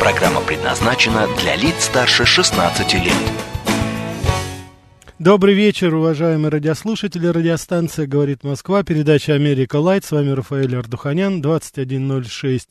Программа предназначена для лиц старше 16 лет. Добрый вечер, уважаемые радиослушатели. Радиостанция «Говорит Москва», передача «Америка Light». С вами Рафаэль Ардуханян, 21.06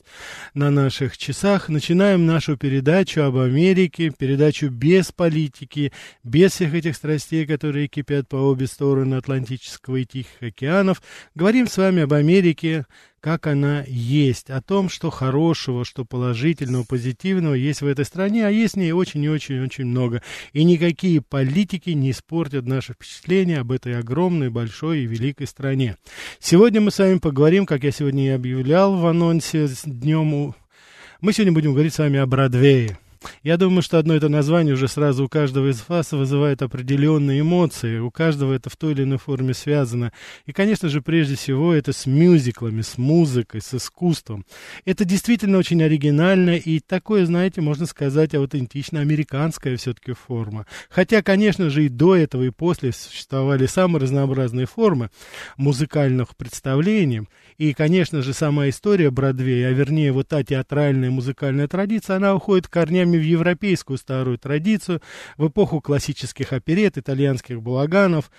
на наших часах. Начинаем нашу передачу об Америке, передачу без политики, без всех этих страстей, которые кипят по обе стороны Атлантического и Тихих океанов. Говорим с вами об Америке, как она есть, о том, что хорошего, что положительного, позитивного есть в этой стране, а есть в ней очень и очень-очень много. И никакие политики не испортят наше впечатление об этой огромной, большой и великой стране. Сегодня мы с вами поговорим, как я сегодня и объявлял в анонсе с днем... Мы сегодня будем говорить с вами о Бродвее. Я думаю, что одно это название уже сразу у каждого из вас вызывает определенные эмоции, у каждого это в той или иной форме связано. И, конечно же, прежде всего, это с мюзиклами, с музыкой, с искусством. Это действительно очень оригинально и такое, знаете, можно сказать, аутентично американская все-таки форма. Хотя, конечно же, и до этого, и после существовали самые разнообразные формы музыкальных представлений. И, конечно же, сама история Бродвея, а вернее вот та театральная музыкальная традиция, она уходит корнями в европейскую старую традицию, в эпоху классических оперет, итальянских балаганов.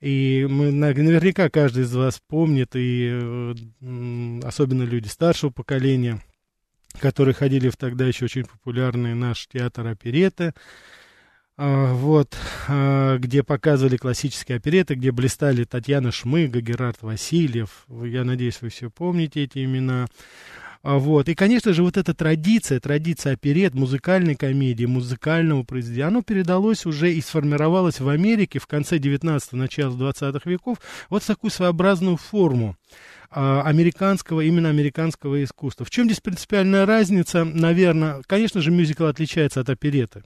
И мы, наверняка каждый из вас помнит, и особенно люди старшего поколения, которые ходили в тогда еще очень популярный наш театр опереты, а, вот, а, где показывали классические опереты, где блистали Татьяна Шмыга, Герард Васильев. Я надеюсь, вы все помните эти имена. А, вот. И, конечно же, вот эта традиция, традиция оперет, музыкальной комедии, музыкального произведения, оно передалось уже и сформировалось в Америке в конце 19-го, начала 20-х веков вот в такую своеобразную форму американского, именно американского искусства. В чем здесь принципиальная разница? Наверное, конечно же, мюзикл отличается от опереты.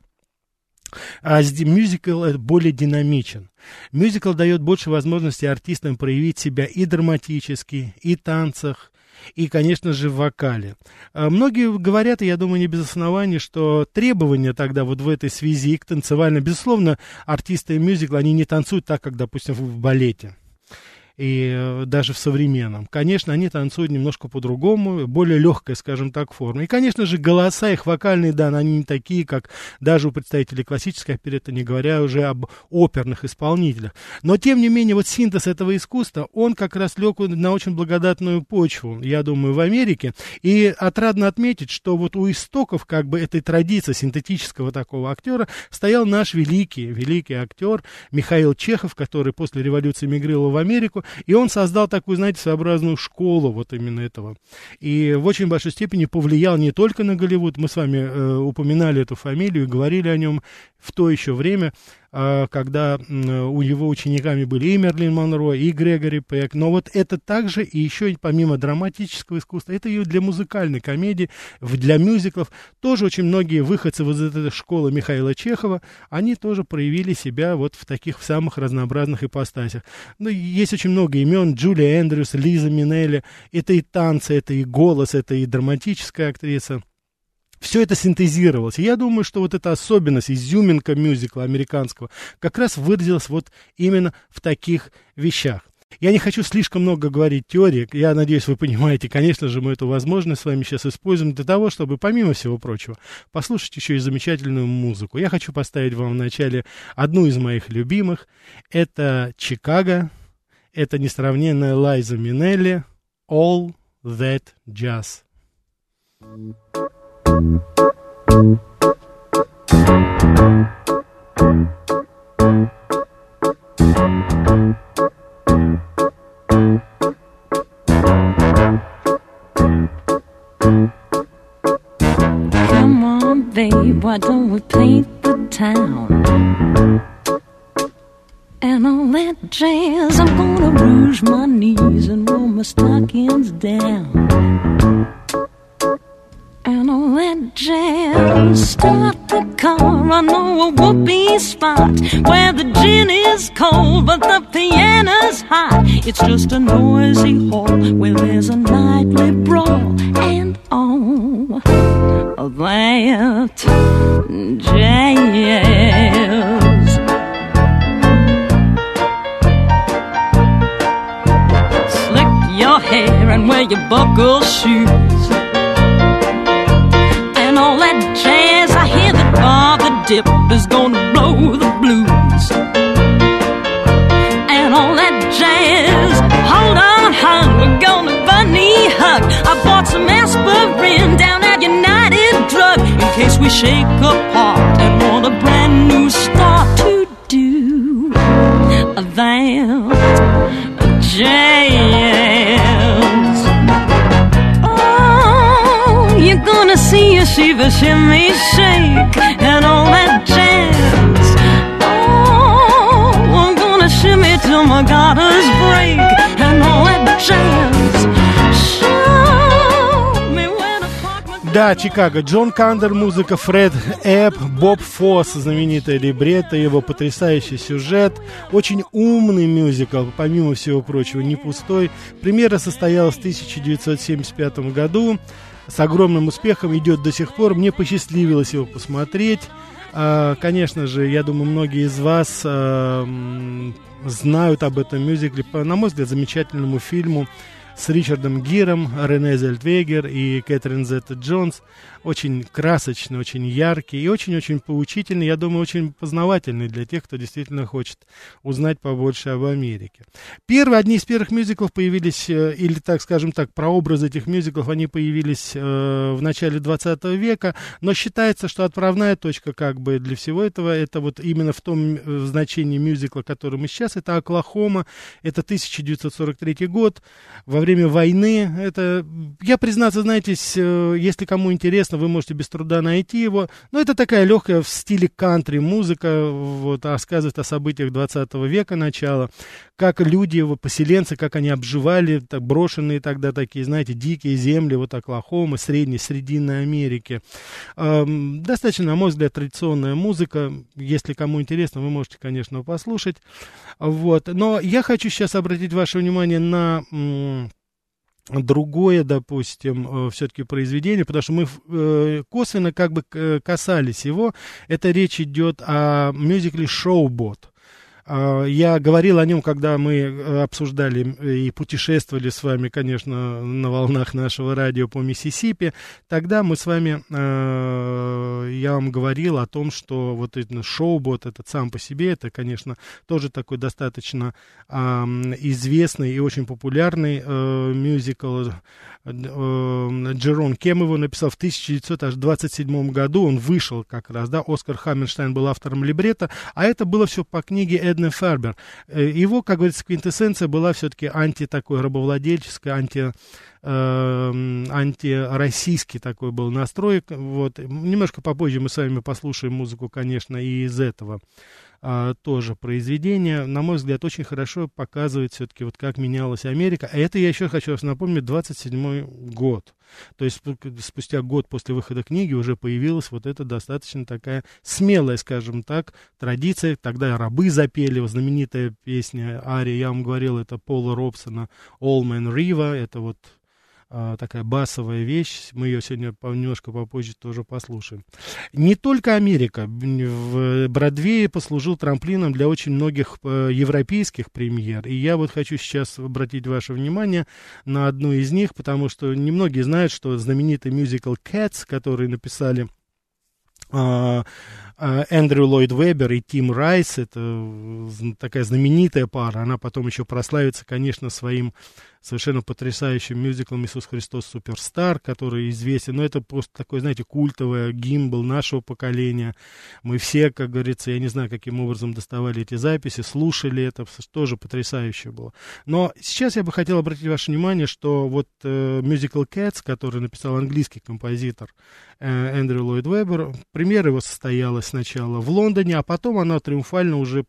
А мюзикл более динамичен. Мюзикл дает больше возможностей артистам проявить себя и драматически, и танцах, и, конечно же, в вокале. А многие говорят, и я думаю, не без оснований, что требования тогда вот в этой связи к танцевальной, безусловно, артисты мюзикла, они не танцуют так, как, допустим, в балете и э, даже в современном. Конечно, они танцуют немножко по-другому, более легкая, скажем так, форма. И, конечно же, голоса их вокальные, да, они не такие, как даже у представителей классической опереты, не говоря уже об оперных исполнителях. Но, тем не менее, вот синтез этого искусства, он как раз лег на очень благодатную почву, я думаю, в Америке. И отрадно отметить, что вот у истоков как бы этой традиции синтетического такого актера стоял наш великий, великий актер Михаил Чехов, который после революции мигрировал в Америку и он создал такую, знаете, своеобразную школу вот именно этого. И в очень большой степени повлиял не только на Голливуд, мы с вами э, упоминали эту фамилию, говорили о нем в то еще время, когда у его учениками были и Мерлин Монро, и Грегори Пек. Но вот это также и еще помимо драматического искусства, это и для музыкальной комедии, для мюзиклов. Тоже очень многие выходцы из этой школы Михаила Чехова, они тоже проявили себя вот в таких самых разнообразных ипостасях. Ну, есть очень много имен. Джулия Эндрюс, Лиза Минелли. Это и танцы, это и голос, это и драматическая актриса все это синтезировалось. И я думаю, что вот эта особенность, изюминка мюзикла американского как раз выразилась вот именно в таких вещах. Я не хочу слишком много говорить теории. Я надеюсь, вы понимаете, конечно же, мы эту возможность с вами сейчас используем для того, чтобы, помимо всего прочего, послушать еще и замечательную музыку. Я хочу поставить вам вначале одну из моих любимых. Это «Чикаго». Это несравненная Лайза Минелли «All That Jazz». On, babe, why don't we paint the town? And all that jazz, I'm gonna rouge my knees and roll my stockings down. Jazz. Start the car, I know a whoopee spot where the gin is cold but the piano's hot. It's just a noisy hall where there's a nightly brawl and all that jazz. Slick your hair and wear your buckle shoes. Dip is gonna blow the blues. And all that jazz, hold on, hon, we're gonna bunny hug. I bought some aspirin down at United Drug in case we shake apart and want a brand new start to do that jazz. Oh, you're gonna see a shiver, shimmy, shake, till my garters break, and park my Да, Чикаго. Джон Кандер, музыка Фред Эбб, Боб Фосс, знаменитая либретто, его потрясающий сюжет, очень умный мюзикл, помимо всего прочего, не пустой. Премьера состоялась в 1975 году, с огромным успехом идет до сих пор. Мне посчастливилось его посмотреть. А, Конечно же, я думаю, многие из вас а, знают об этом мюзикле, по, на мой взгляд, замечательному фильму с Ричардом Гиром, Рене Зельдвегер и Кэтрин Зетта Джонс. Очень красочный, очень яркий и очень-очень поучительный, я думаю, очень познавательный для тех, кто действительно хочет узнать побольше об Америке. Первые, одни из первых мюзиклов появились, э, или, так скажем так, прообразы этих мюзиклов, они появились э, в начале 20 века, но считается, что отправная точка как бы для всего этого, это вот именно в том э, значении мюзикла, который мы сейчас, это Оклахома, это 1943 год, во время войны, это, я признаться, знаете, э, если кому интересно, вы можете без труда найти его, но это такая легкая в стиле кантри музыка, вот, рассказывает о событиях 20 века начала, как люди, его поселенцы, как они обживали, так, брошенные тогда такие, знаете, дикие земли, вот Оклахомы, Средней, Срединной Америки. Эм, достаточно, на мой взгляд, традиционная музыка, если кому интересно, вы можете, конечно, послушать, вот, но я хочу сейчас обратить ваше внимание на... другое, допустим, все-таки произведение, потому что мы э, косвенно как бы к- касались его. Это речь идет о мюзикле «Шоубот». А, Я говорил о нем, когда мы э, обсуждали и путешествовали с вами, конечно, на волнах нашего радио по Миссисипи. Тогда мы с вами, э, я вам говорил о том, что вот этот шоу-бот, этот сам по себе, это, конечно, тоже такой достаточно известный и очень популярный э, мюзикл. Джерон Кем его написал в 1927 году, он вышел как раз, да, Оскар Хаммерштайн был автором либретто, а это было все по книге Эдны Фербер. Э, Его, как говорится, квинтэссенция была все-таки анти такой рабовладельческой, анти э, антироссийский такой был настрой. Вот. Немножко попозже мы с вами послушаем музыку, конечно, и из этого а, тоже произведение, на мой взгляд, очень хорошо показывает все-таки, вот как менялась Америка. А это я еще хочу вас напомнить, 27 год. То есть спу- спустя год после выхода книги уже появилась вот эта достаточно такая смелая, скажем так, традиция. Тогда рабы запели, знаменитая песня Ария, я вам говорил, это Пола Робсона «All Man Riva», это вот такая басовая вещь. Мы ее сегодня немножко попозже тоже послушаем. Не только Америка. В Бродвее послужил трамплином для очень многих э, европейских премьер. И я вот хочу сейчас обратить ваше внимание на одну из них, потому что немногие знают, что знаменитый мюзикл «Cats», который написали а, а, Эндрю Ллойд Вебер и Тим Райс, это э, такая знаменитая пара, она потом еще прославится, конечно, своим совершенно потрясающим мюзиклом «Иисус Христос Суперстар», который известен, но это просто такой, знаете, культовый гимбл нашего поколения. Мы все, как говорится, я не знаю, каким образом доставали эти записи, слушали это, тоже потрясающе было. Но сейчас я бы хотел обратить ваше внимание, что вот э, мюзикл «Cats», который написал английский композитор э, Эндрю Ллойд Вебер, премьера его состоялась сначала в Лондоне, а потом она триумфально уже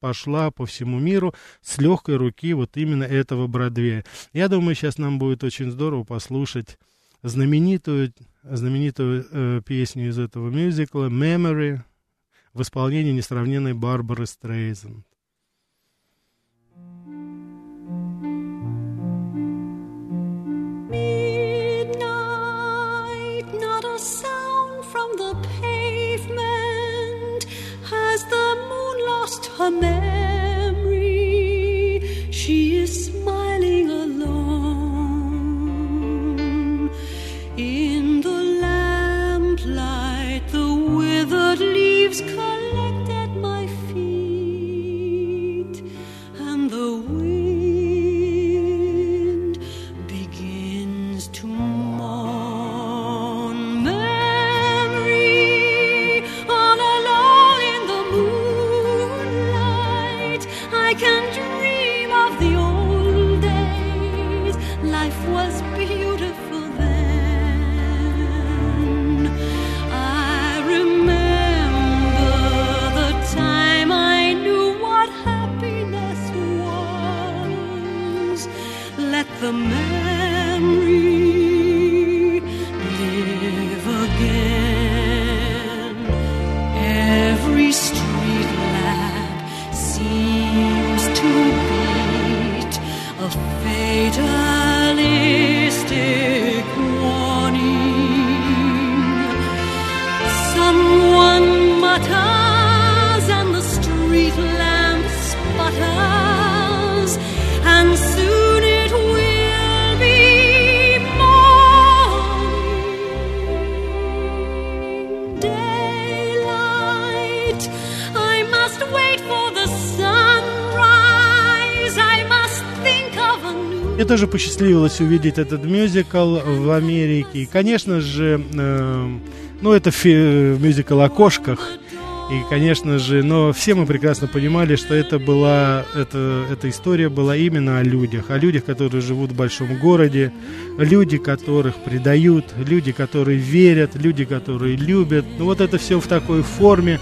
пошла по всему миру с легкой руки вот именно этого Бродвея. Я думаю, сейчас нам будет очень здорово послушать знаменитую, знаменитую э, песню из этого мюзикла «Memory» в исполнении несравненной Барбары Стрейзен. Her memory. She is smiling alone in the lamplight. The withered leaves. Тоже посчастливилось увидеть этот мюзикл в Америке. И, конечно же, э, ну, это фи- мюзикл о кошках. И, конечно же, но все мы прекрасно понимали, что это была, это, эта история была именно о людях, о людях, которые живут в большом городе, люди, которых предают, люди, которые верят, люди, которые любят. Ну вот это все в такой форме.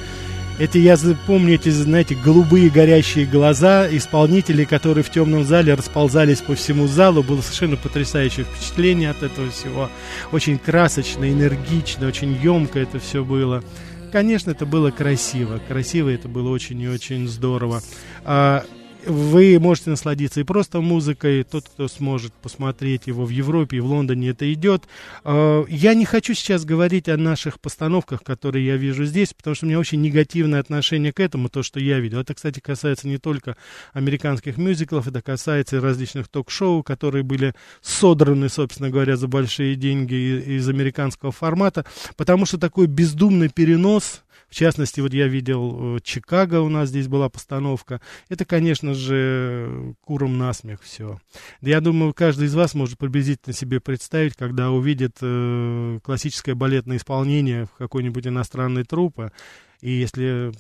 Это я помню эти, знаете, голубые горящие глаза исполнителей, которые в темном зале расползались по всему залу. Было совершенно потрясающее впечатление от этого всего. Очень красочно, энергично, очень емко это все было. Конечно, это было красиво. Красиво это было очень и очень здорово. А, вы можете насладиться и просто музыкой, тот, кто сможет посмотреть его в Европе и в Лондоне, это идет. А, я не хочу сейчас говорить о наших постановках, которые я вижу здесь, потому что у меня очень негативное отношение к этому, то, что я видел. Это, кстати, касается не только американских мюзиклов, это касается различных ток-шоу, которые были содраны, собственно говоря, за большие деньги из американского формата, потому что такой бездумный перенос в частности, вот я видел э, Чикаго, у нас здесь была постановка. Это, конечно же, куром насмех все. Я думаю, каждый из вас может приблизительно себе представить, когда увидит э, классическое балетное исполнение в какой-нибудь иностранной труппе, и если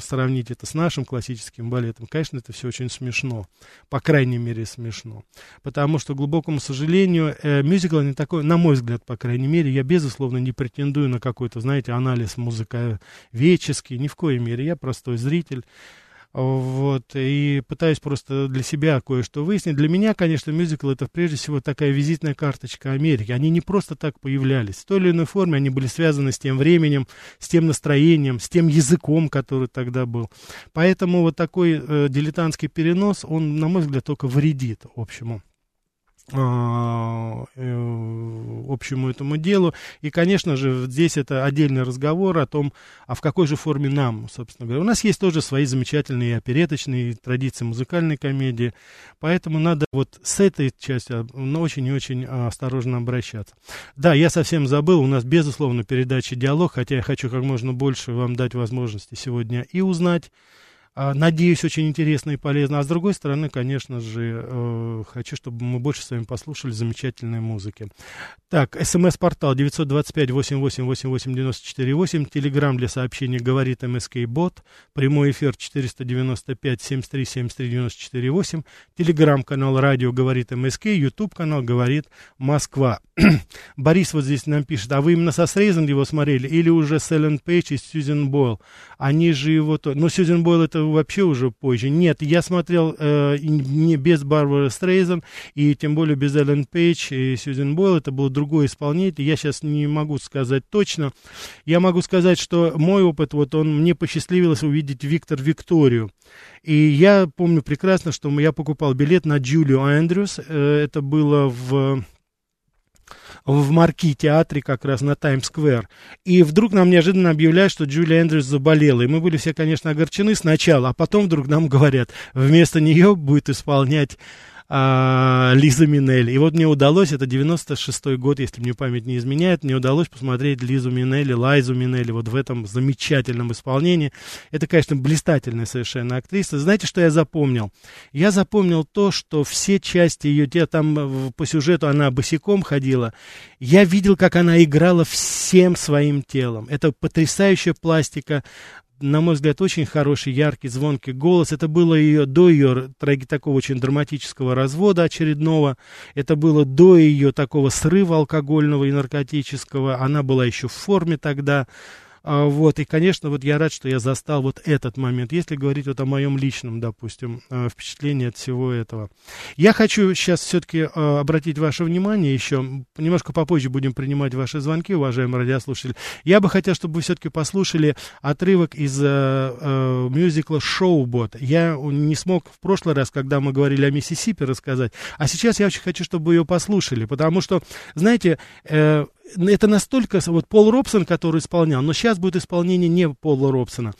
сравнить это с нашим классическим балетом, конечно, это все очень смешно. По крайней мере, смешно. Потому что, к глубокому сожалению, э, мюзикл не такой, на мой взгляд, по крайней мере, я, безусловно, не претендую на какой-то, знаете, анализ музыковедческий, ни в коей мере. Я простой зритель. Вот, и пытаюсь просто для себя кое-что выяснить. Для меня, конечно, мюзикл это прежде всего такая визитная карточка Америки. Они не просто так появлялись. В той или иной форме они были связаны с тем временем, с тем настроением, с тем языком, который тогда был. Поэтому вот такой э, дилетантский перенос, он, на мой взгляд, только вредит общему общему этому делу. И, конечно же, здесь это отдельный разговор о том, а в какой же форме нам, собственно говоря. У нас есть тоже свои замечательные опереточные традиции музыкальной комедии, поэтому надо вот с этой частью ну, очень и очень осторожно обращаться. Да, я совсем забыл, у нас, безусловно, передача «Диалог», хотя я хочу как можно больше вам дать возможности сегодня и узнать, а, надеюсь, очень интересно и полезно. А с другой стороны, конечно же, э, хочу, чтобы мы больше с вами послушали замечательной музыки. Так, смс-портал 925-88-88-94-8, телеграмм для сообщений «Говорит МСК-бот», прямой эфир 495-73-73-94-8, телеграмм-канал «Радио говорит МСК», ютуб-канал «Говорит Москва». Борис вот здесь нам пишет, а вы именно со Срейзен его смотрели или уже с Эллен Пейдж и Сьюзен Бойл? Они же его... То... Ну, Сьюзен Бойл это вообще уже позже. Нет, я смотрел э, не без Барбары Стрейзен, и тем более без Эллен Пейдж и Сьюзен Бойл, это было другое исполнитель, я сейчас не могу сказать точно. Я могу сказать, что мой опыт, вот он, мне посчастливилось увидеть Виктор Викторию. И я помню прекрасно, что я покупал билет на Джулию Эндрюс, э, это было в в Марки театре как раз на Таймс-сквер. И вдруг нам неожиданно объявляют, что Джулия Эндрюс заболела. И мы были все, конечно, огорчены сначала, а потом вдруг нам говорят, вместо нее будет исполнять а, Лиза Минелли. И вот мне удалось, это 96-й год, если мне память не изменяет, мне удалось посмотреть Лизу Минелли, Лайзу Минелли вот в этом замечательном исполнении. Это, конечно, блистательная совершенно актриса. Знаете, что я запомнил? Я запомнил то, что все части ее, те, там по сюжету она босиком ходила, я видел, как она играла всем своим телом. Это потрясающая пластика, на мой взгляд, очень хороший, яркий, звонкий голос. Это было ее до ее такого очень драматического развода очередного. Это было до ее такого срыва алкогольного и наркотического. Она была еще в форме тогда. А, вот, и, конечно, вот я рад, что я застал вот этот момент, если говорить вот о моем личном, допустим, а, впечатлении от всего этого. Я хочу сейчас все-таки а, обратить ваше внимание еще, немножко попозже будем принимать ваши звонки, уважаемые радиослушатели. Я бы хотел, чтобы вы все-таки послушали отрывок из мюзикла «Шоубот». Я не смог в прошлый раз, когда мы говорили о Миссисипи, рассказать, а сейчас я очень хочу, чтобы вы ее послушали, потому что, знаете, э, это настолько, вот Пол Робсон, который исполнял, но сейчас будет исполнение не Пола Робсона.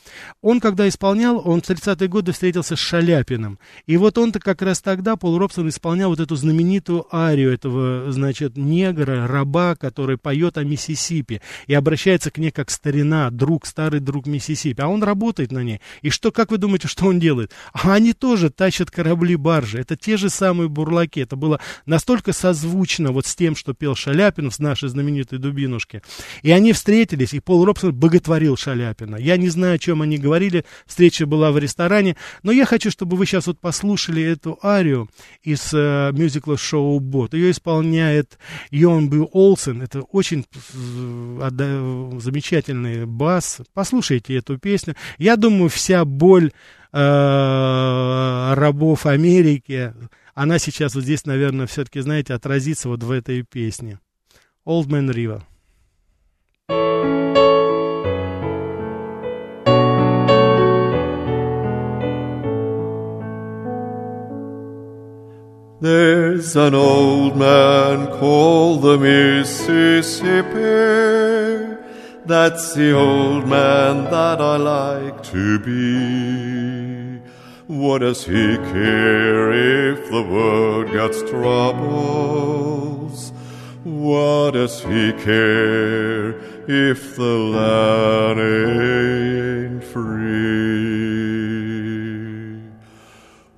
Он, когда исполнял, он в 30-е годы встретился с Шаляпиным. И вот он-то как раз тогда, Пол Робсон, исполнял вот эту знаменитую арию этого, значит, негра, раба, который поет о Миссисипи и обращается к ней как старина, друг, старый друг Миссисипи. А он работает на ней. И что, как вы думаете, что он делает? А они тоже тащат корабли-баржи. Это те же самые бурлаки. Это было настолько созвучно вот с тем, что пел Шаляпин в нашей знаменитой знаменитой Дубинушке. И они встретились, и Пол Робсон боготворил Шаляпина. Я не знаю, о чем они говорили, встреча была в ресторане, но я хочу, чтобы вы сейчас вот послушали эту арию из э, мюзикла «Шоу Бот». Ее исполняет Йон Бю Олсен, это очень э, замечательный бас. Послушайте эту песню. Я думаю, вся боль э, рабов Америки, она сейчас вот здесь, наверное, все-таки, знаете, отразится вот в этой песне. Old Man River. There's an old man called the Mississippi. That's the old man that I like to be. What does he care if the world gets troubles? What does he care if the land ain't free?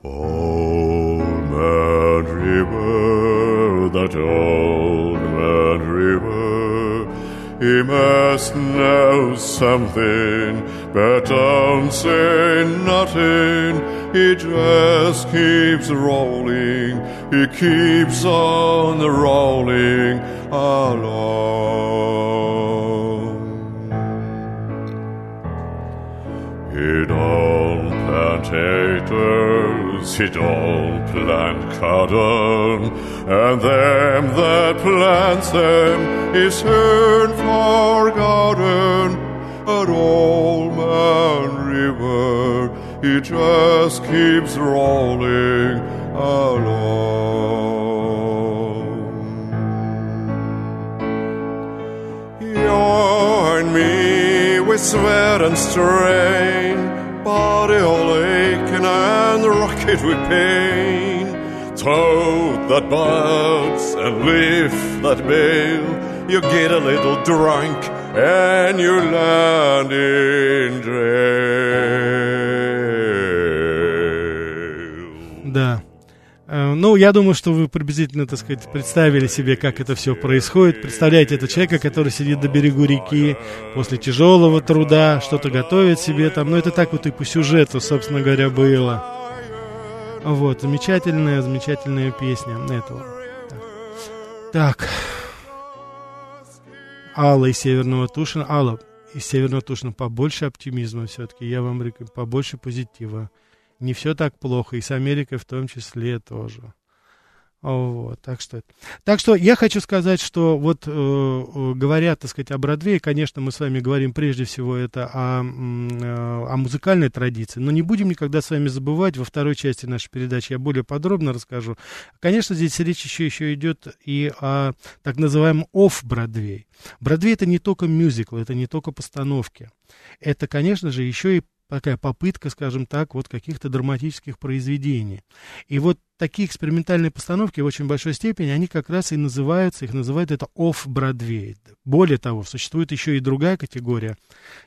Oh, Old man river, that he must know something, but don't say nothing. He just keeps rolling he keeps on rolling along. He don't plant he don't plant cotton, and them that plants them is soon forgotten. An old man river, he just keeps rolling alone. You and me with sweat and strain, body all aching and rocket with pain. Toad that boats and lift that bale, you get a little drunk and you land in jail. Ну, я думаю, что вы приблизительно, так сказать, представили себе, как это все происходит. Представляете это человека, который сидит на берегу реки после тяжелого труда, что-то готовит себе там. Ну, это так вот и по сюжету, собственно говоря, было. Вот, замечательная, замечательная песня этого. Так. Алла из Северного Тушина. Алла, из Северного Тушина побольше оптимизма все-таки, я вам рекомендую, побольше позитива. Не все так плохо, и с Америкой в том числе тоже. Вот, так что, так что я хочу сказать, что вот э, э, говоря, так сказать, о Бродвее, конечно, мы с вами говорим прежде всего это о, э, о музыкальной традиции, но не будем никогда с вами забывать, во второй части нашей передачи я более подробно расскажу. Конечно, здесь речь еще, еще идет и о так называемом офф-Бродвей. Бродвей это не только мюзикл, это не только постановки. Это, конечно же, еще и такая попытка, скажем так, вот каких-то драматических произведений. И вот такие экспериментальные постановки в очень большой степени, они как раз и называются, их называют это off-Бродвей. Более того, существует еще и другая категория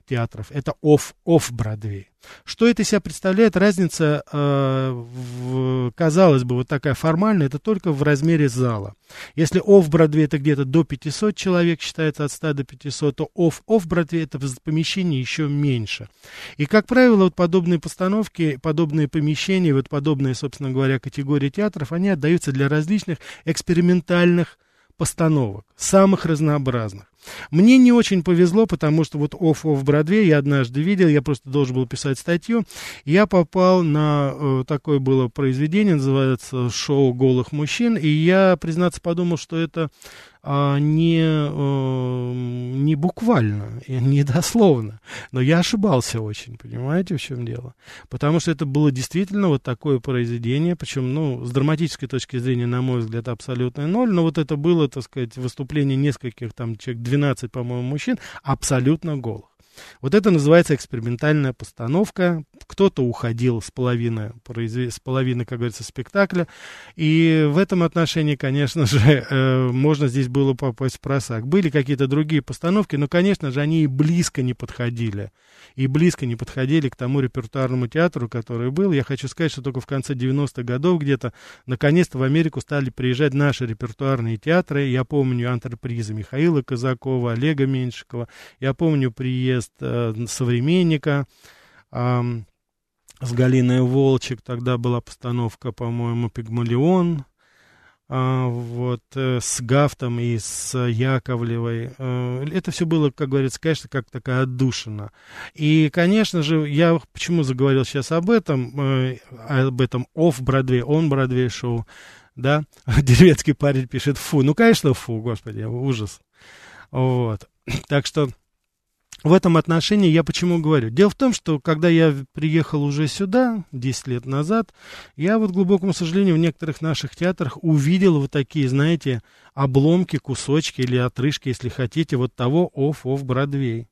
театров, это off-off-Бродвей. Что это себя представляет? Разница, э, в, казалось бы, вот такая формальная, это только в размере зала. Если off-Бродвей это где-то до 500 человек, считается от 100 до 500, то off-off-Бродвей это в помещении еще меньше. И, как правило, вот подобные постановки, подобные помещения, вот подобные, собственно говоря, категории категории театров, они отдаются для различных экспериментальных постановок, самых разнообразных. Мне не очень повезло, потому что вот Off of Бродвей я однажды видел, я просто должен был писать статью, я попал на э, такое было произведение, называется «Шоу голых мужчин», и я, признаться, подумал, что это не, а, не буквально, не дословно. Но я ошибался очень, понимаете, в чем дело? Потому что это было действительно вот такое произведение, причем, ну, с драматической точки зрения, на мой взгляд, абсолютно ноль, но вот это было, так сказать, выступление нескольких, там, человек 12, по-моему, мужчин, абсолютно голых. Вот это называется экспериментальная постановка. Кто-то уходил с половины, с половины, как говорится, спектакля. И в этом отношении, конечно же, э, можно здесь было попасть в просак. Были какие-то другие постановки, но, конечно же, они и близко не подходили. И близко не подходили к тому репертуарному театру, который был. Я хочу сказать, что только в конце 90-х годов где-то, наконец-то в Америку стали приезжать наши репертуарные театры. Я помню антрепризы Михаила Казакова, Олега Меньшикова. Я помню приезд текст э, современника с Галиной Волчек. Тогда была постановка, по-моему, «Пигмалион». А, вот, э, с Гафтом и с Яковлевой. Э, это все было, как говорится, конечно, как такая отдушина. И, конечно же, я почему заговорил сейчас об этом, об этом оф-Бродвей, он-Бродвей шоу, да, деревенский парень пишет, фу, ну, конечно, фу, господи, ужас. Вот, так что в этом отношении я почему говорю? Дело в том, что когда я приехал уже сюда, 10 лет назад, я вот, к глубокому сожалению, в некоторых наших театрах увидел вот такие, знаете, обломки, кусочки или отрыжки, если хотите, вот того оф-оф Бродвей.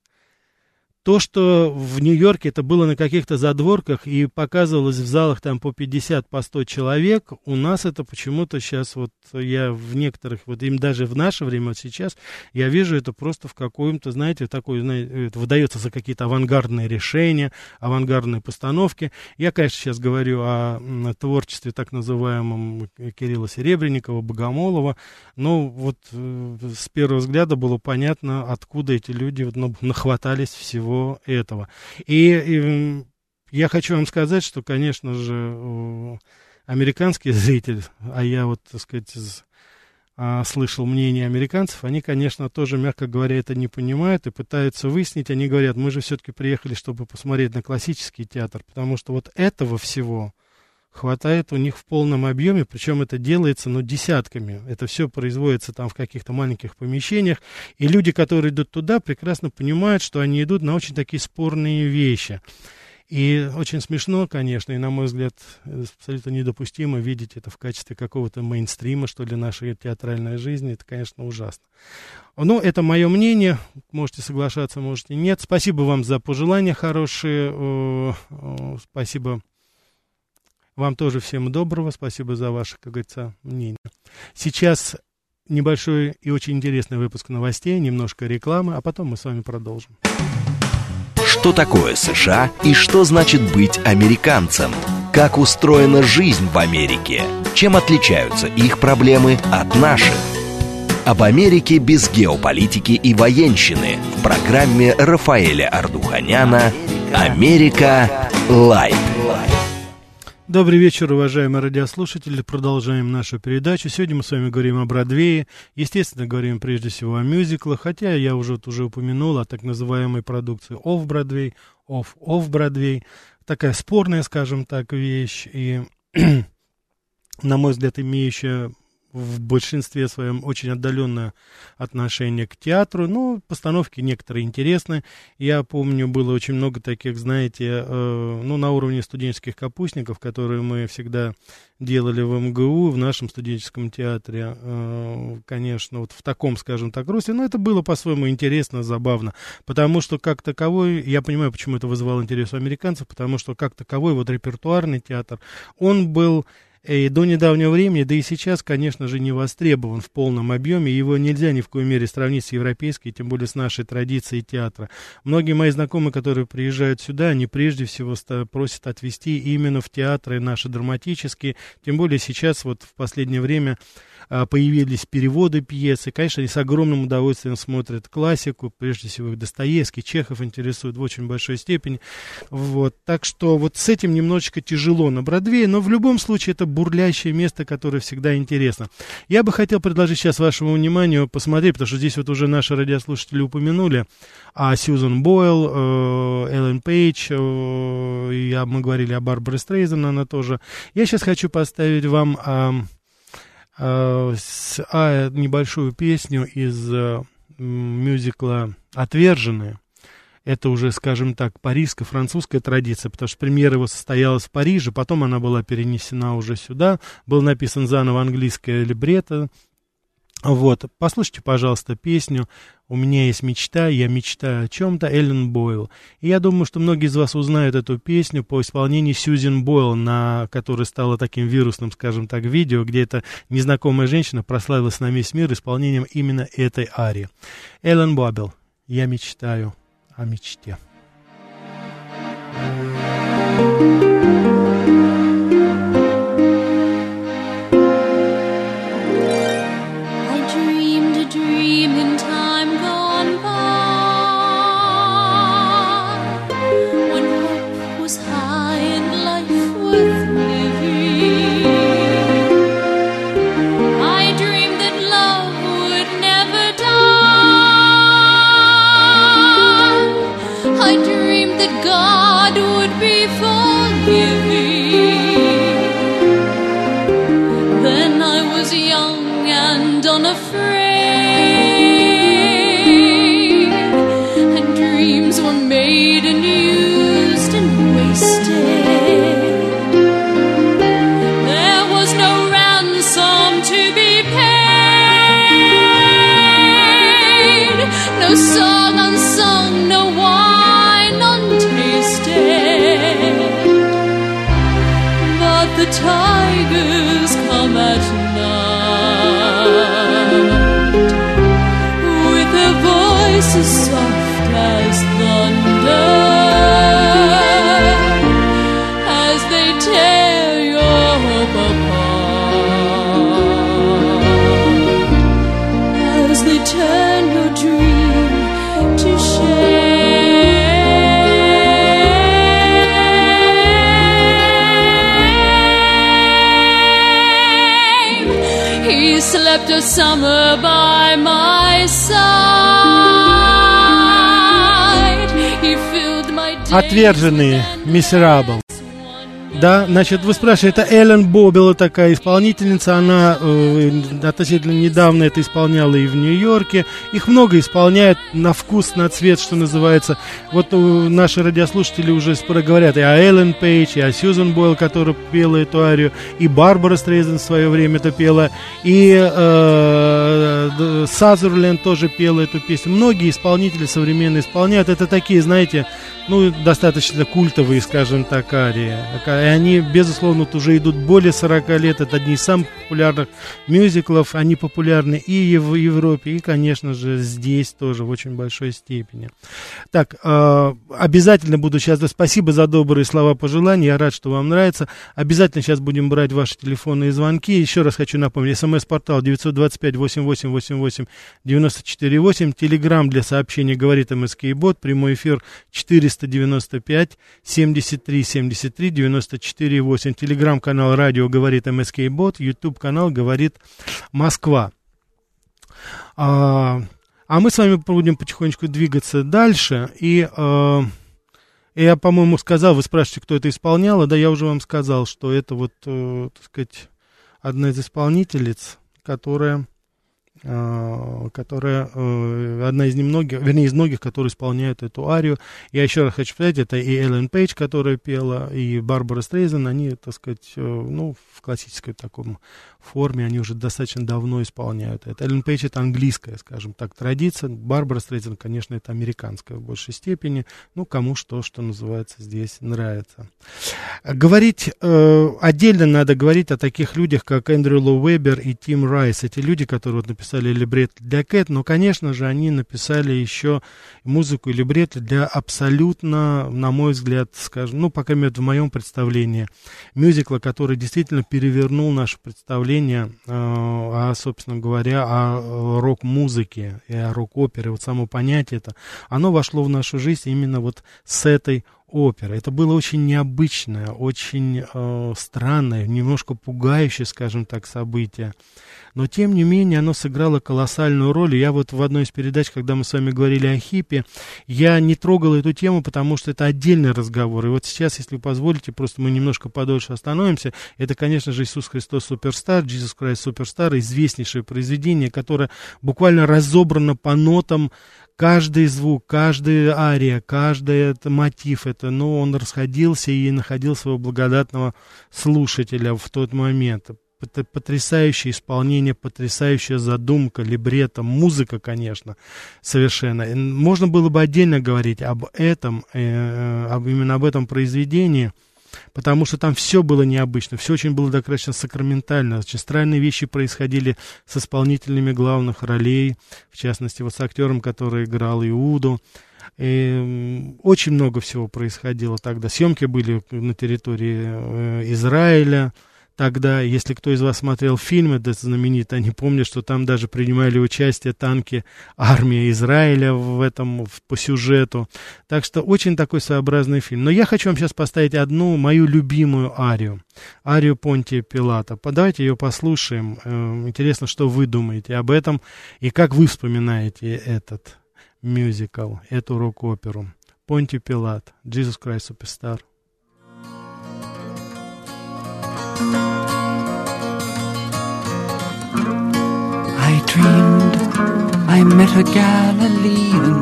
То, что в Нью-Йорке это было на каких-то задворках и показывалось в залах там по 50, по 100 человек, у нас это почему-то сейчас вот я в некоторых, вот им даже в наше время, вот сейчас, я вижу это просто в каком-то, знаете, такой, знаете, это выдается за какие-то авангардные решения, авангардные постановки. Я, конечно, сейчас говорю о творчестве так называемом Кирилла Серебренникова, Богомолова, но вот э, с первого взгляда было понятно, откуда эти люди вот, ну, нахватались всего этого. И, и я хочу вам сказать, что, конечно же, американский зритель, а я вот, так сказать, из, а, слышал мнение американцев, они, конечно, тоже, мягко говоря, это не понимают и пытаются выяснить. Они говорят, мы же все-таки приехали, чтобы посмотреть на классический театр, потому что вот этого всего, хватает у них в полном объеме, причем это делается, ну, десятками. Это все производится там в каких-то маленьких помещениях, и люди, которые идут туда, прекрасно понимают, что они идут на очень такие спорные вещи. И очень смешно, конечно, и, на мой взгляд, абсолютно недопустимо видеть это в качестве какого-то мейнстрима, что ли, нашей театральной жизни. Это, конечно, ужасно. Но это мое мнение. Можете соглашаться, можете нет. Спасибо вам за пожелания хорошие. Спасибо вам тоже всем доброго. Спасибо за ваше, как говорится, мнение. Сейчас небольшой и очень интересный выпуск новостей, немножко рекламы, а потом мы с вами продолжим. Что такое США и что значит быть американцем? Как устроена жизнь в Америке? Чем отличаются их проблемы от наших? Об Америке без геополитики и военщины в программе Рафаэля Ардуханяна «Америка. Лайт». Добрый вечер, уважаемые радиослушатели. Продолжаем нашу передачу. Сегодня мы с вами говорим о Бродвее. Естественно, говорим прежде всего о мюзиклах, хотя я уже, вот уже упомянул о так называемой продукции Off Broadway, Off Off Broadway. Такая спорная, скажем так, вещь и, на мой взгляд, имеющая в большинстве своем очень отдаленное отношение к театру, но постановки некоторые интересны. Я помню, было очень много таких, знаете, э, ну, на уровне студенческих капустников, которые мы всегда делали в МГУ, в нашем студенческом театре, э, конечно, вот в таком, скажем так, русле, но это было по-своему интересно, забавно, потому что как таковой, я понимаю, почему это вызывало интерес у американцев, потому что как таковой вот репертуарный театр, он был и до недавнего времени, да и сейчас, конечно же, не востребован в полном объеме. Его нельзя ни в коей мере сравнить с европейской, тем более с нашей традицией театра. Многие мои знакомые, которые приезжают сюда, они прежде всего просят отвезти именно в театры наши драматические. Тем более сейчас, вот в последнее время, появились переводы пьесы. Конечно, они с огромным удовольствием смотрят классику, прежде всего их Достоевский, Чехов интересует в очень большой степени. Вот. Так что вот с этим немножечко тяжело на Бродвее, но в любом случае это бурлящее место, которое всегда интересно. Я бы хотел предложить сейчас вашему вниманию посмотреть, потому что здесь вот уже наши радиослушатели упомянули, а Сьюзан Бойл, э, Эллен Пейдж, э, мы говорили о Барбаре Стрейзен, она тоже. Я сейчас хочу поставить вам... Э, с, а, небольшую песню из э, мюзикла «Отверженные». Это уже, скажем так, парижско-французская традиция, потому что премьера его состоялась в Париже, потом она была перенесена уже сюда, был написан заново английское либретто, вот, послушайте, пожалуйста, песню «У меня есть мечта, я мечтаю о чем-то» Эллен Бойл. И я думаю, что многие из вас узнают эту песню по исполнению Сьюзен Бойл, на которой стала таким вирусным, скажем так, видео, где эта незнакомая женщина прославилась на весь мир исполнением именно этой арии. Эллен Боббел «Я мечтаю о мечте». thank unafraid. Отверженные, Miserable. Да, значит, вы спрашиваете, это Эллен Бобила такая исполнительница, она э, относительно недавно это исполняла и в Нью-Йорке. Их много исполняют на вкус, на цвет, что называется. Вот э, наши радиослушатели уже скоро говорят и о Эллен Пейдж, и о Сьюзан Бойл, которая пела эту арию, и Барбара Стрейзен в свое время это пела, и э, Сазерленд тоже пела эту песню. Многие исполнители современные исполняют. Это такие, знаете, ну, достаточно культовые, скажем так, арии. И они, безусловно, вот уже идут более 40 лет. Это одни из самых популярных мюзиклов. Они популярны и в Европе, и, конечно же, здесь тоже в очень большой степени. Так, э, обязательно буду сейчас... Спасибо за добрые слова пожелания. Я рад, что вам нравится. Обязательно сейчас будем брать ваши телефонные звонки. Еще раз хочу напомнить. СМС-портал 925-8888-94-8. Телеграмм для сообщений говорит МСК-бот. Прямой эфир 400 395 73 73 94 94,8, телеграм-канал радио говорит МСК Бот, YouTube канал говорит Москва. А, а мы с вами будем потихонечку двигаться дальше. И э, я, по-моему, сказал, вы спрашиваете, кто это исполнял, да я уже вам сказал, что это вот, э, так сказать, одна из исполнительниц, которая которая э, одна из немногих, вернее, из многих, которые исполняют эту арию. Я еще раз хочу сказать, это и Эллен Пейдж, которая пела, и Барбара Стрейзен, они, так сказать, э, ну, в классической таком форме, они уже достаточно давно исполняют это. Эллен Пейдж это английская, скажем так, традиция. Барбара Стрейзен, конечно, это американская в большей степени. Ну, кому что, что называется, здесь нравится. Говорить, э, отдельно надо говорить о таких людях, как Эндрю Ло Вебер и Тим Райс. Эти люди, которые вот написали либрет для Кэт, но, конечно же, они написали еще музыку и либрет для абсолютно, на мой взгляд, скажем, ну, по крайней мере, в моем представлении, мюзикла, который действительно перевернул наше представление, э, о, собственно говоря, о рок-музыке и о рок-опере. Вот само понятие это, оно вошло в нашу жизнь именно вот с этой опера. Это было очень необычное, очень э, странное, немножко пугающее, скажем так, событие. Но, тем не менее, оно сыграло колоссальную роль. Я вот в одной из передач, когда мы с вами говорили о хипе, я не трогал эту тему, потому что это отдельный разговор. И вот сейчас, если вы позволите, просто мы немножко подольше остановимся. Это, конечно же, Иисус Христос Суперстар, Jesus Christ Суперстар, известнейшее произведение, которое буквально разобрано по нотам каждый звук, каждая ария, каждый это мотив, это, ну, он расходился и находил своего благодатного слушателя в тот момент. Потрясающее исполнение, потрясающая задумка, либретто, музыка, конечно, совершенно. Можно было бы отдельно говорить об этом, э, об, именно об этом произведении – потому что там все было необычно, все очень было достаточно сакраментально, очень странные вещи происходили с исполнителями главных ролей, в частности, вот с актером, который играл Иуду, и очень много всего происходило тогда. Съемки были на территории э, Израиля, тогда, если кто из вас смотрел фильм этот знаменитый, они помнят, что там даже принимали участие танки армии Израиля в этом, в, по сюжету. Так что очень такой своеобразный фильм. Но я хочу вам сейчас поставить одну мою любимую арию. Арию Понтия Пилата. Давайте ее послушаем. Эм, интересно, что вы думаете об этом и как вы вспоминаете этот мюзикл, эту рок-оперу. Понтий Пилат, Jesus Christ Superstar. I dreamed I met a Galilean,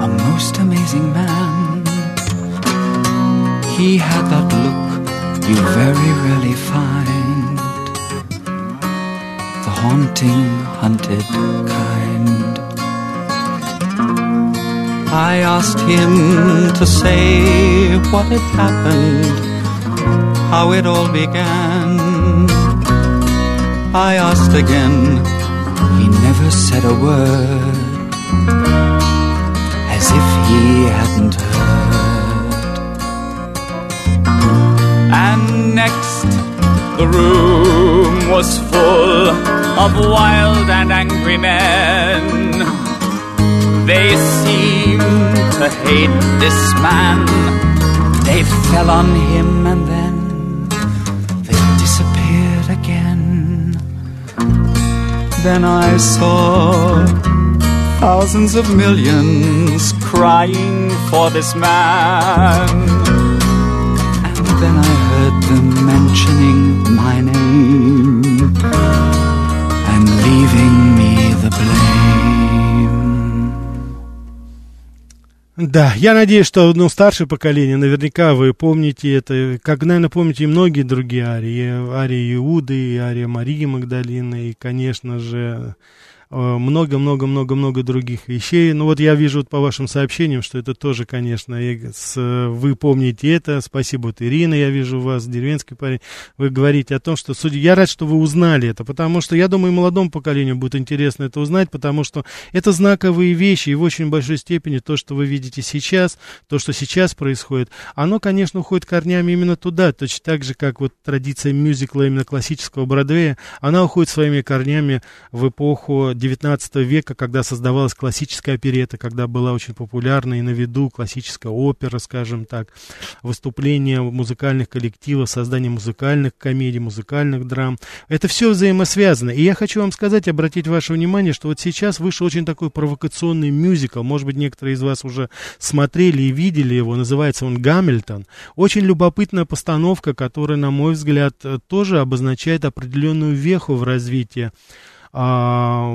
a most amazing man. He had that look you very rarely find, the haunting, hunted kind. I asked him to say what had happened how it all began. I asked again, he never said a word, as if he hadn't heard. And next, the room was full of wild and angry men. They seemed to hate this man. They fell on him and then they disappeared again. Then I saw thousands of millions crying for this man. And then I heard them mentioning my name and leaving me the blame. Да, я надеюсь, что ну, старшее поколение, наверняка вы помните это, как, наверное, помните и многие другие арии, арии Иуды, и ария Марии Магдалины, и, конечно же, много-много-много-много других вещей. Ну вот я вижу вот по вашим сообщениям, что это тоже, конечно, с, вы помните это. Спасибо, вот Ирина, я вижу вас, деревенский парень. Вы говорите о том, что судя... я рад, что вы узнали это, потому что я думаю, молодому поколению будет интересно это узнать, потому что это знаковые вещи, и в очень большой степени то, что вы видите сейчас, то, что сейчас происходит, оно, конечно, уходит корнями именно туда, точно так же, как вот традиция мюзикла именно классического Бродвея, она уходит своими корнями в эпоху XIX века, когда создавалась классическая оперета, когда была очень популярна и на виду классическая опера, скажем так, выступления музыкальных коллективов, создание музыкальных комедий, музыкальных драм. Это все взаимосвязано. И я хочу вам сказать, обратить ваше внимание, что вот сейчас вышел очень такой провокационный мюзикл. Может быть, некоторые из вас уже смотрели и видели его. Называется он «Гамильтон». Очень любопытная постановка, которая, на мой взгляд, тоже обозначает определенную веху в развитии а,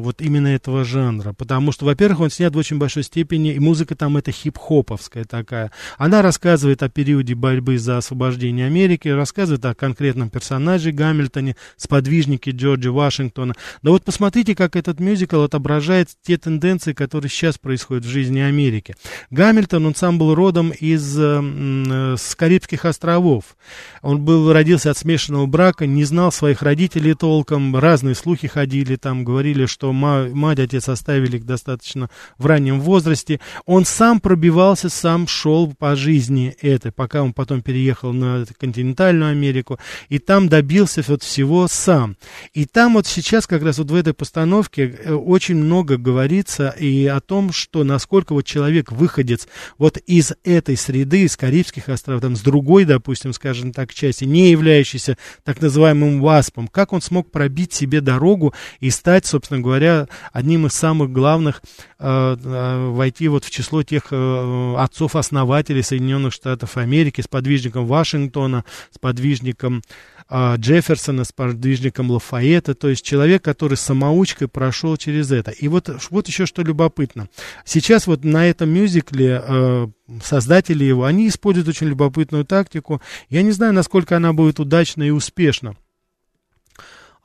вот именно этого жанра. Потому что, во-первых, он снят в очень большой степени, и музыка там это хип-хоповская такая. Она рассказывает о периоде борьбы за освобождение Америки, рассказывает о конкретном персонаже Гамильтоне, сподвижнике Джорджа Вашингтона. Да вот посмотрите, как этот мюзикл отображает те тенденции, которые сейчас происходят в жизни Америки. Гамильтон, он сам был родом из э, с Карибских островов. Он был, родился от смешанного брака, не знал своих родителей толком, разные слухи ходили, там говорили, что мать, отец оставили их достаточно в раннем возрасте. Он сам пробивался, сам шел по жизни этой, пока он потом переехал на континентальную Америку, и там добился вот всего сам. И там вот сейчас как раз вот в этой постановке э, очень много говорится и о том, что насколько вот человек выходец вот из этой среды, из Карибских островов, там, с другой, допустим, скажем так, части, не являющейся так называемым ВАСПом, как он смог пробить себе дорогу и стать, собственно говоря, одним из самых главных, э, э, войти вот в число тех э, отцов-основателей Соединенных Штатов Америки, с подвижником Вашингтона, с подвижником Джефферсона, с подвижником Лафаэта, то есть человек, который самоучкой прошел через это. И вот, вот еще что любопытно. Сейчас вот на этом мюзикле э, создатели его, они используют очень любопытную тактику. Я не знаю, насколько она будет удачна и успешна.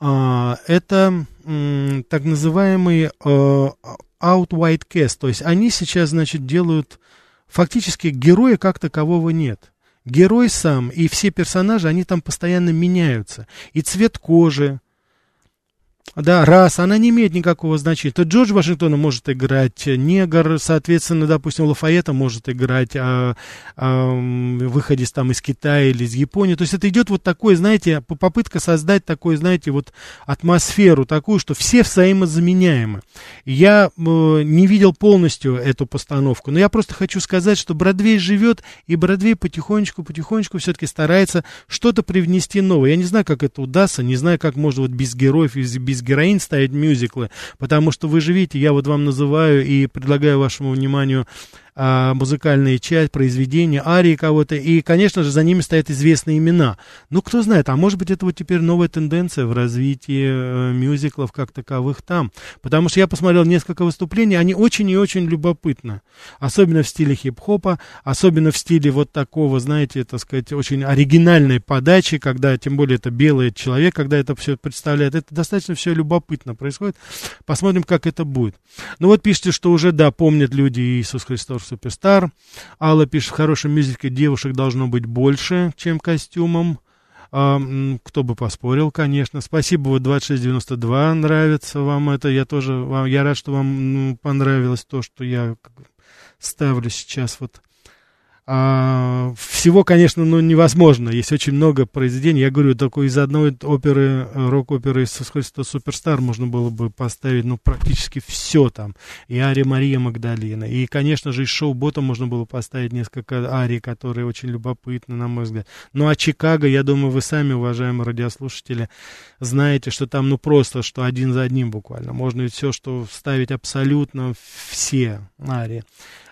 А, это так называемый uh, out white cast, то есть они сейчас, значит, делают фактически героя как такового нет. Герой сам и все персонажи, они там постоянно меняются. И цвет кожи, да, раз, она не имеет никакого значения. То Джордж Вашингтона может играть негр, соответственно, допустим, Лафаэта может играть а, а, выходец там из Китая или из Японии. То есть это идет вот такой, знаете, попытка создать такой, знаете, вот атмосферу такую, что все взаимозаменяемы. Я э, не видел полностью эту постановку, но я просто хочу сказать, что Бродвей живет, и Бродвей потихонечку-потихонечку все-таки старается что-то привнести новое. Я не знаю, как это удастся, не знаю, как можно вот без героев, без без героин ставить мюзиклы, потому что вы же видите, я вот вам называю и предлагаю вашему вниманию а, музыкальные часть, произведения, арии кого-то, и, конечно же, за ними стоят известные имена. Ну, кто знает, а может быть, это вот теперь новая тенденция в развитии э, мюзиклов как таковых там. Потому что я посмотрел несколько выступлений, они очень и очень любопытны. Особенно в стиле хип-хопа, особенно в стиле вот такого, знаете, так сказать, очень оригинальной подачи, когда, тем более, это белый человек, когда это все представляет. Это достаточно все любопытно происходит. Посмотрим, как это будет. Ну, вот пишите, что уже, да, помнят люди Иисус Христос Суперстар. Алла пишет, в хорошем мюзикле девушек должно быть больше, чем костюмом. А, кто бы поспорил, конечно. Спасибо, вот 2692 нравится вам это. Я тоже, вам, я рад, что вам ну, понравилось то, что я ставлю сейчас вот а, всего, конечно, ну, невозможно. Есть очень много произведений. Я говорю, такой из одной оперы, рок-оперы из Суперстар можно было бы поставить, ну, практически все там. И Ария Мария Магдалина. И, конечно же, из шоу Бота можно было поставить несколько арий, которые очень любопытны, на мой взгляд. Ну, а Чикаго, я думаю, вы сами, уважаемые радиослушатели, знаете, что там, ну, просто, что один за одним буквально. Можно все, что вставить абсолютно все арии.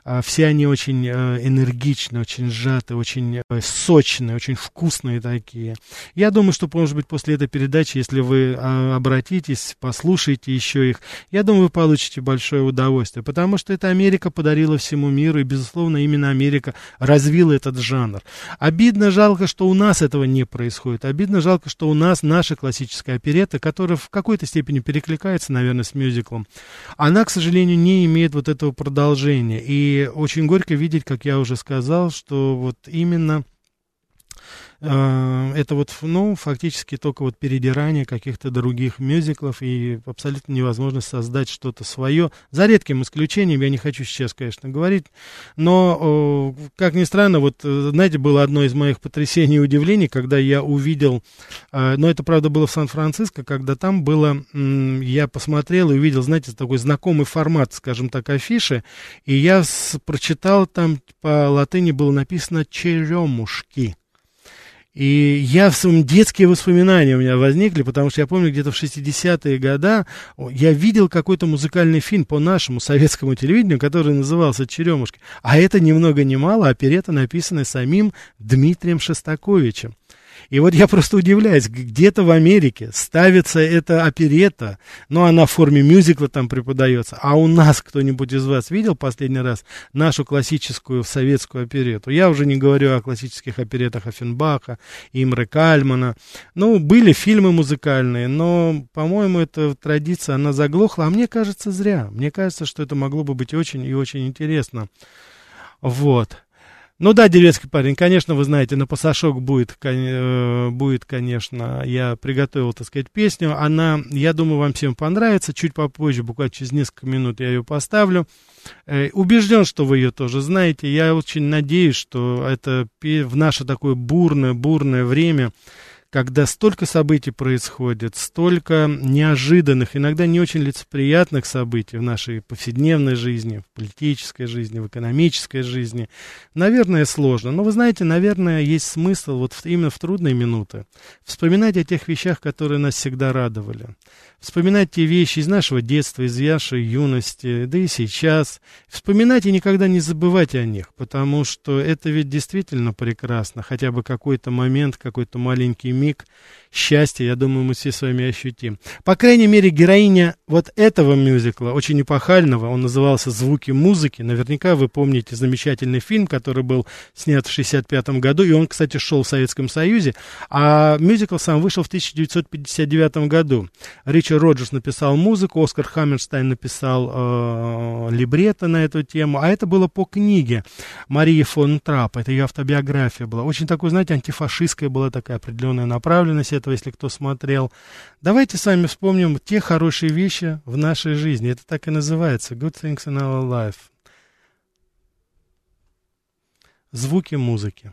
А, все они очень э, энергичные, очень сжатые, очень э, сочные, очень вкусные такие. Я думаю, что, может быть, после этой передачи, если вы а, обратитесь, послушаете еще их, я думаю, вы получите большое удовольствие, потому что это Америка подарила всему миру, и, безусловно, именно Америка развила этот жанр. Обидно, жалко, что у нас этого не происходит. Обидно, жалко, что у нас наша классическая оперета, которая в какой-то степени перекликается, наверное, с мюзиклом, она, к сожалению, не имеет вот этого продолжения. И очень горько видеть, как я уже сказал, что вот именно э, это вот, ну, фактически только вот передирание каких-то других мюзиклов и абсолютно невозможно создать что-то свое. За редким исключением, я не хочу сейчас, конечно, говорить, но, как ни странно, вот, э, знаете, было одно из моих потрясений и удивлений, когда я увидел, э, но это, правда, было в Сан-Франциско, когда там было, я посмотрел и увидел, знаете, такой знакомый формат, скажем так, афиши, и я прочитал там по латыни было написано «черемушки». И я в своем детские воспоминания у меня возникли, потому что я помню, где-то в 60-е годы я видел какой-то музыкальный фильм по нашему советскому телевидению, который назывался «Черемушки». А это ни много ни мало оперета, написанная самим Дмитрием Шостаковичем. И вот я просто удивляюсь, где-то в Америке ставится эта оперета, но она в форме мюзикла там преподается. А у нас кто-нибудь из вас видел последний раз нашу классическую советскую оперету? Я уже не говорю о классических оперетах Офенбаха, Имры Кальмана. Ну, были фильмы музыкальные, но, по-моему, эта традиция, она заглохла, а мне кажется, зря. Мне кажется, что это могло бы быть очень и очень интересно. Вот. Ну да, деревенский парень, конечно, вы знаете, на пасашок будет, э, будет, конечно, я приготовил, так сказать, песню. Она, я думаю, вам всем понравится. Чуть попозже, буквально через несколько минут я ее поставлю. Э, убежден, что вы ее тоже знаете. Я очень надеюсь, что это в наше такое бурное, бурное время когда столько событий происходит, столько неожиданных, иногда не очень лицеприятных событий в нашей повседневной жизни, в политической жизни, в экономической жизни, наверное, сложно. Но вы знаете, наверное, есть смысл вот именно в трудные минуты вспоминать о тех вещах, которые нас всегда радовали вспоминать те вещи из нашего детства, из нашей юности, да и сейчас. Вспоминать и никогда не забывать о них, потому что это ведь действительно прекрасно. Хотя бы какой-то момент, какой-то маленький миг счастья, я думаю, мы все с вами ощутим. По крайней мере, героиня вот этого мюзикла, очень эпохального, он назывался «Звуки музыки». Наверняка вы помните замечательный фильм, который был снят в 1965 году, и он, кстати, шел в Советском Союзе, а мюзикл сам вышел в 1959 году. Ричард Роджерс написал музыку, Оскар Хаммерстайн написал э, либретто на эту тему, а это было по книге Марии фон Трапп, это ее автобиография была. Очень такой, знаете, антифашистская была такая определенная направленность этого, если кто смотрел. Давайте с вами вспомним те хорошие вещи в нашей жизни. Это так и называется. Good things in our life. Звуки музыки.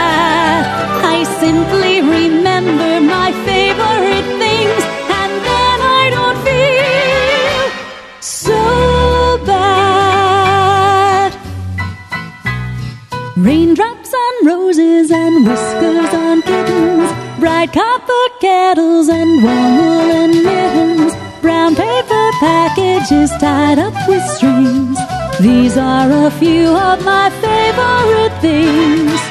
simply remember my favorite things, and then I don't feel so bad. Raindrops on roses and whiskers on kittens, bright copper kettles and warm woolen mittens, brown paper packages tied up with strings. These are a few of my favorite things.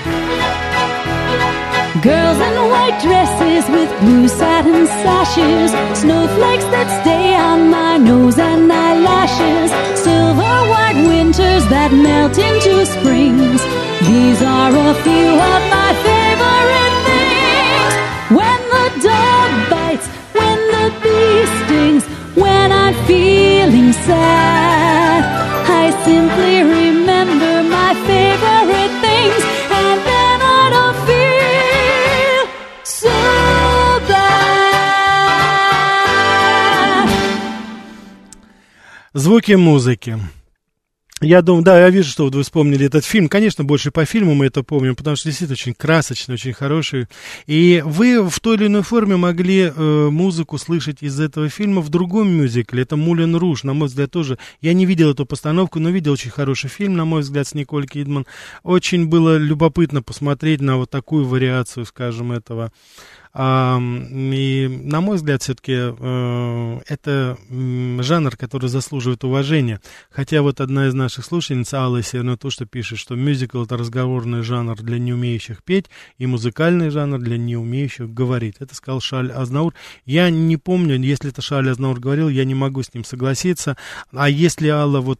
Girls in white dresses with blue satin sashes, snowflakes that stay on my nose and eyelashes, silver white winters that melt into springs. These are a few of Звуки музыки. Я думаю, да, я вижу, что вот вы вспомнили этот фильм. Конечно, больше по фильму мы это помним, потому что действительно очень красочный, очень хороший. И вы в той или иной форме могли э, музыку слышать из этого фильма в другом мюзикле. Это «Мулен Руж», на мой взгляд, тоже. Я не видел эту постановку, но видел очень хороший фильм, на мой взгляд, с Николь Кидман. Очень было любопытно посмотреть на вот такую вариацию, скажем, этого и, на мой взгляд, все-таки э, это жанр, который заслуживает уважения. Хотя вот одна из наших слушательниц, Алла что пишет, что мюзикл — это разговорный жанр для неумеющих петь и музыкальный жанр для неумеющих говорить. Это сказал Шаль Азнаур. Я не помню, если это Шаль Азнаур говорил, я не могу с ним согласиться. А если Алла вот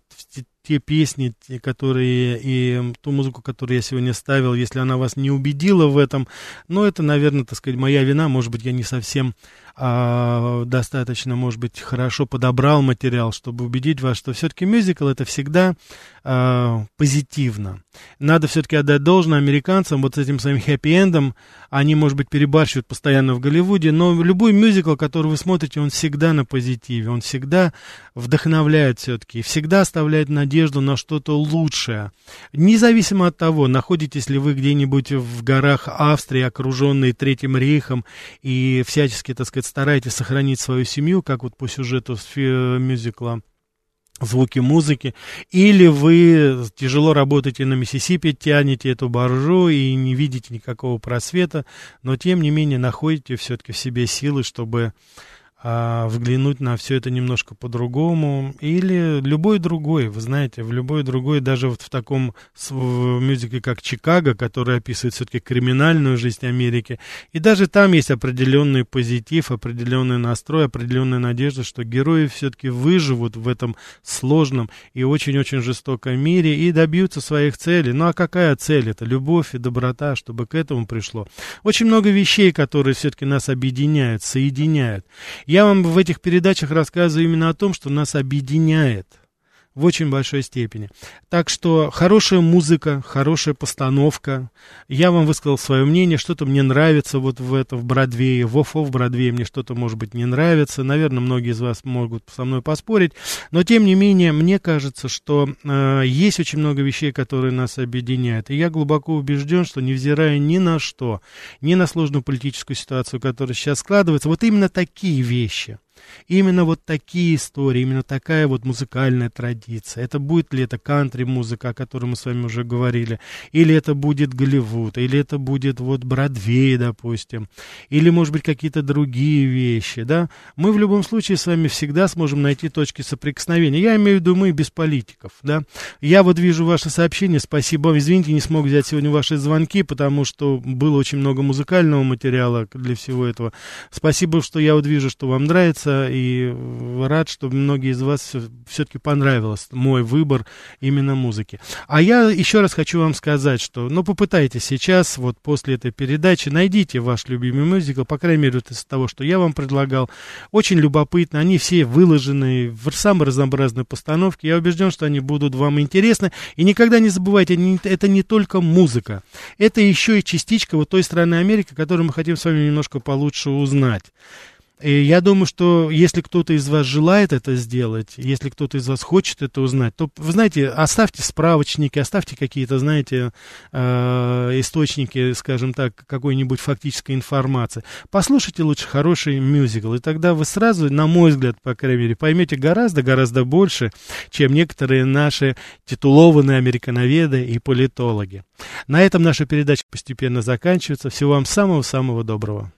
те песни, те, которые и ту музыку, которую я сегодня ставил, если она вас не убедила в этом, ну, это, наверное, так сказать, моя вина, может быть, я не совсем а, достаточно, может быть, хорошо подобрал материал, чтобы убедить вас, что все-таки мюзикл это всегда а, позитивно. Надо все-таки отдать должное американцам, вот с этим своим хэппи-эндом, они, может быть, перебарщивают постоянно в Голливуде, но любой мюзикл, который вы смотрите, он всегда на позитиве, он всегда вдохновляет все-таки, всегда оставляет надежду на что-то лучшее. Независимо от того, находитесь ли вы где-нибудь в горах Австрии, окруженные Третьим рейхом, и всячески, так сказать, стараетесь сохранить свою семью, как вот по сюжету мюзикла звуки музыки, или вы тяжело работаете на Миссисипи, тянете эту боржу и не видите никакого просвета, но тем не менее находите все-таки в себе силы, чтобы а, взглянуть на все это немножко по-другому, или любой другой, вы знаете, в любой другой, даже вот в таком в мюзикле, как «Чикаго», который описывает все-таки криминальную жизнь Америки, и даже там есть определенный позитив, определенный настрой, определенная надежда, что герои все-таки выживут в этом сложном и очень-очень жестоком мире и добьются своих целей. Ну а какая цель? Это любовь и доброта, чтобы к этому пришло. Очень много вещей, которые все-таки нас объединяют, соединяют. Я вам в этих передачах рассказываю именно о том, что нас объединяет в очень большой степени. Так что хорошая музыка, хорошая постановка. Я вам высказал свое мнение, что-то мне нравится вот в это, в Бродвее, в ОФО в Бродвее мне что-то, может быть, не нравится. Наверное, многие из вас могут со мной поспорить. Но, тем не менее, мне кажется, что э, есть очень много вещей, которые нас объединяют. И я глубоко убежден, что невзирая ни на что, ни на сложную политическую ситуацию, которая сейчас складывается, вот именно такие вещи – Именно вот такие истории, именно такая вот музыкальная традиция. Это будет ли это кантри-музыка, о которой мы с вами уже говорили, или это будет Голливуд, или это будет вот Бродвей, допустим, или, может быть, какие-то другие вещи, да. Мы в любом случае с вами всегда сможем найти точки соприкосновения. Я имею в виду мы без политиков, да. Я вот вижу ваши сообщения, спасибо. Извините, не смог взять сегодня ваши звонки, потому что было очень много музыкального материала для всего этого. Спасибо, что я вот вижу, что вам нравится нравится, и рад, что многие из вас все-таки понравилось мой выбор именно музыки. А я еще раз хочу вам сказать, что, ну, попытайтесь сейчас, вот после этой передачи, найдите ваш любимый мюзикл, по крайней мере, вот из того, что я вам предлагал. Очень любопытно, они все выложены в самой разнообразной постановке. Я убежден, что они будут вам интересны. И никогда не забывайте, это не только музыка, это еще и частичка вот той страны Америки, которую мы хотим с вами немножко получше узнать. И я думаю, что если кто-то из вас желает это сделать, если кто-то из вас хочет это узнать, то, вы знаете, оставьте справочники, оставьте какие-то, знаете, э, источники, скажем так, какой-нибудь фактической информации. Послушайте лучше хороший мюзикл, и тогда вы сразу, на мой взгляд, по крайней мере, поймете гораздо-гораздо больше, чем некоторые наши титулованные американоведы и политологи. На этом наша передача постепенно заканчивается. Всего вам самого-самого доброго.